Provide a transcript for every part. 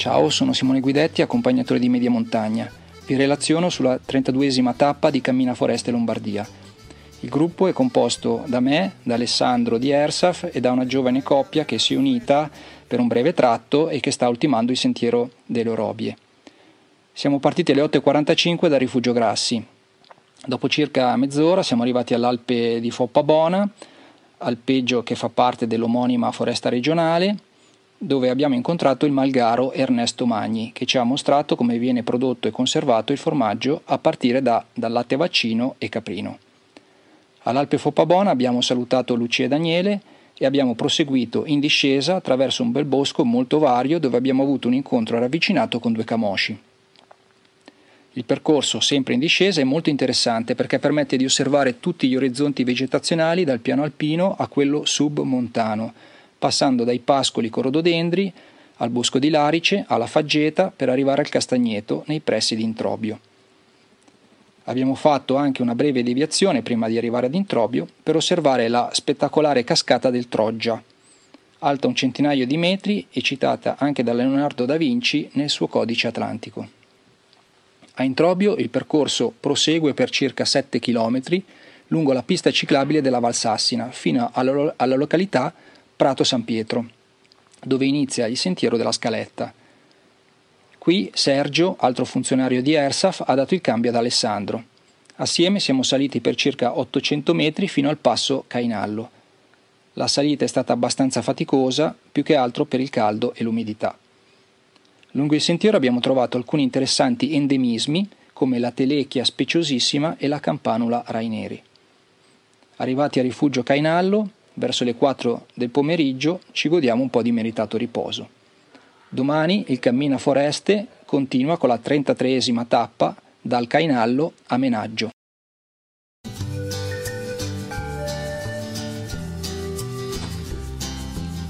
Ciao, sono Simone Guidetti, accompagnatore di Media Montagna. Vi relaziono sulla 32esima tappa di Cammina Foreste Lombardia. Il gruppo è composto da me, da Alessandro di Ersaf e da una giovane coppia che si è unita per un breve tratto e che sta ultimando il sentiero delle Orobie. Siamo partiti alle 8.45 dal rifugio Grassi. Dopo circa mezz'ora siamo arrivati all'Alpe di Foppabona, alpeggio che fa parte dell'omonima foresta regionale, dove abbiamo incontrato il malgaro Ernesto Magni, che ci ha mostrato come viene prodotto e conservato il formaggio a partire da, dal latte vaccino e caprino. All'Alpe Foppabona abbiamo salutato Lucia e Daniele e abbiamo proseguito in discesa attraverso un bel bosco molto vario dove abbiamo avuto un incontro ravvicinato con due camosci. Il percorso, sempre in discesa, è molto interessante perché permette di osservare tutti gli orizzonti vegetazionali dal piano alpino a quello submontano, passando dai pascoli corododendri al bosco di Larice, alla faggeta, per arrivare al castagneto nei pressi di Introbio. Abbiamo fatto anche una breve deviazione prima di arrivare ad Introbio per osservare la spettacolare cascata del Troggia, alta un centinaio di metri e citata anche da Leonardo da Vinci nel suo codice atlantico. A Introbio il percorso prosegue per circa 7 km lungo la pista ciclabile della Valsassina fino alla, alla località Prato San Pietro, dove inizia il sentiero della Scaletta. Qui Sergio, altro funzionario di ERSAF, ha dato il cambio ad Alessandro. Assieme siamo saliti per circa 800 metri fino al passo Cainallo. La salita è stata abbastanza faticosa, più che altro per il caldo e l'umidità. Lungo il sentiero abbiamo trovato alcuni interessanti endemismi, come la telechia speciosissima e la campanula raineri. Arrivati a rifugio Cainallo, verso le 4 del pomeriggio, ci godiamo un po' di meritato riposo. Domani il cammino a Foreste continua con la 33esima tappa dal Cainallo a Menaggio.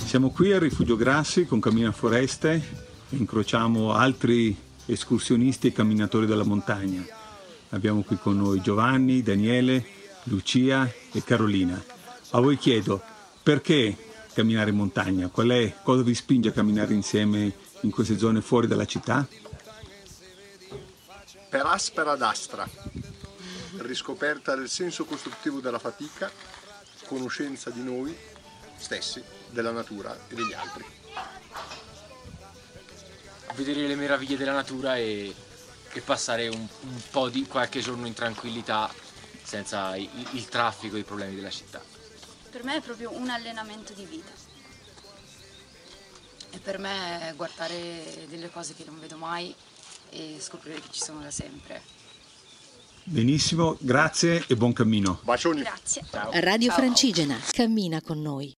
Siamo qui al Rifugio Grassi con Cammina Foreste e incrociamo altri escursionisti e camminatori della montagna. Abbiamo qui con noi Giovanni, Daniele, Lucia e Carolina. A voi chiedo perché camminare in montagna? Qual è, cosa vi spinge a camminare insieme in queste zone fuori dalla città? Per aspera d'astra, riscoperta del senso costruttivo della fatica, conoscenza di noi stessi, della natura e degli altri. Vedere le meraviglie della natura e, e passare un, un, po' di qualche giorno in tranquillità senza il, il traffico e i problemi della città. Per me è proprio un allenamento di vita. E per me è guardare delle cose che non vedo mai e scoprire che ci sono da sempre. Benissimo, grazie e buon cammino. Bacioni. Grazie. Radio Ciao. Francigena. Cammina con noi.